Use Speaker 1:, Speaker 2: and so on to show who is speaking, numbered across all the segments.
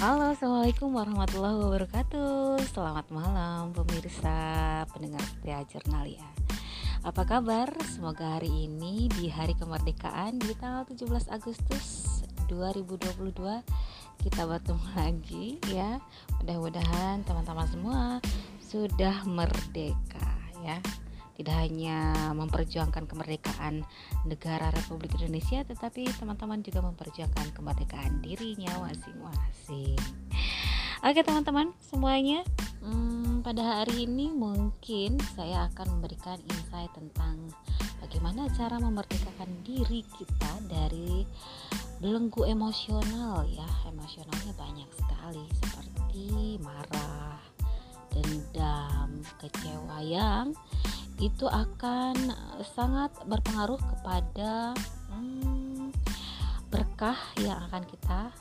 Speaker 1: Halo, assalamualaikum warahmatullahi wabarakatuh. Selamat malam, pemirsa pendengar setia Jurnalia. Apa kabar? Semoga hari ini di hari kemerdekaan di tanggal 17 Agustus 2022 kita bertemu lagi ya. Mudah-mudahan teman-teman semua sudah merdeka ya tidak hanya memperjuangkan kemerdekaan negara Republik Indonesia tetapi teman-teman juga memperjuangkan kemerdekaan dirinya masing-masing. Oke teman-teman semuanya hmm, pada hari ini mungkin saya akan memberikan insight tentang bagaimana cara memerdekakan diri kita dari belenggu emosional ya. Emosionalnya banyak sekali seperti marah dendam kecewa yang itu akan eh, sangat berpengaruh kepada hmm, berkah yang akan kita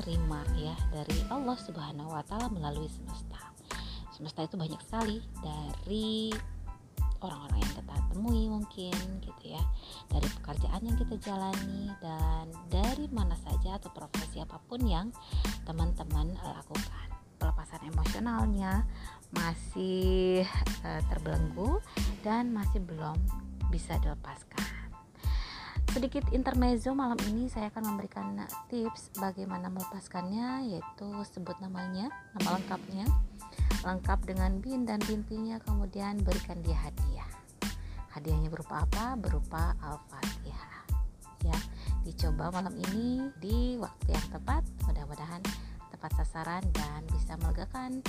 Speaker 1: terima ya dari Allah Subhanahu wa taala melalui semesta. Semesta itu banyak sekali dari orang-orang yang kita temui mungkin gitu ya dari pekerjaan yang kita jalani dan dari mana saja atau profesi apa pun yang teman-teman lakukan pelepasan emosionalnya masih uh, terbelenggu dan masih belum bisa dilepaskan. Sedikit intermezzo malam ini saya akan memberikan tips bagaimana melepaskannya yaitu sebut namanya, nama lengkapnya, lengkap dengan bin dan bintinya kemudian berikan dia hadiah. Hadiahnya berupa apa? Berupa Al-Fatihah. Ya, dicoba malam ini di waktu yang tepat. Mudah-mudahan tepat sasaran dan bisa melegakan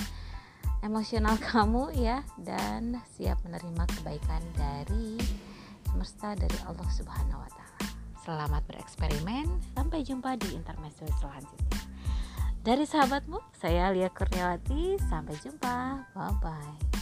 Speaker 1: emosional kamu ya dan siap menerima kebaikan dari semesta dari Allah Subhanahu wa taala. Selamat bereksperimen. Sampai jumpa di intermezzo selanjutnya. Dari sahabatmu, saya Lia Kurniawati. Sampai jumpa. Bye bye.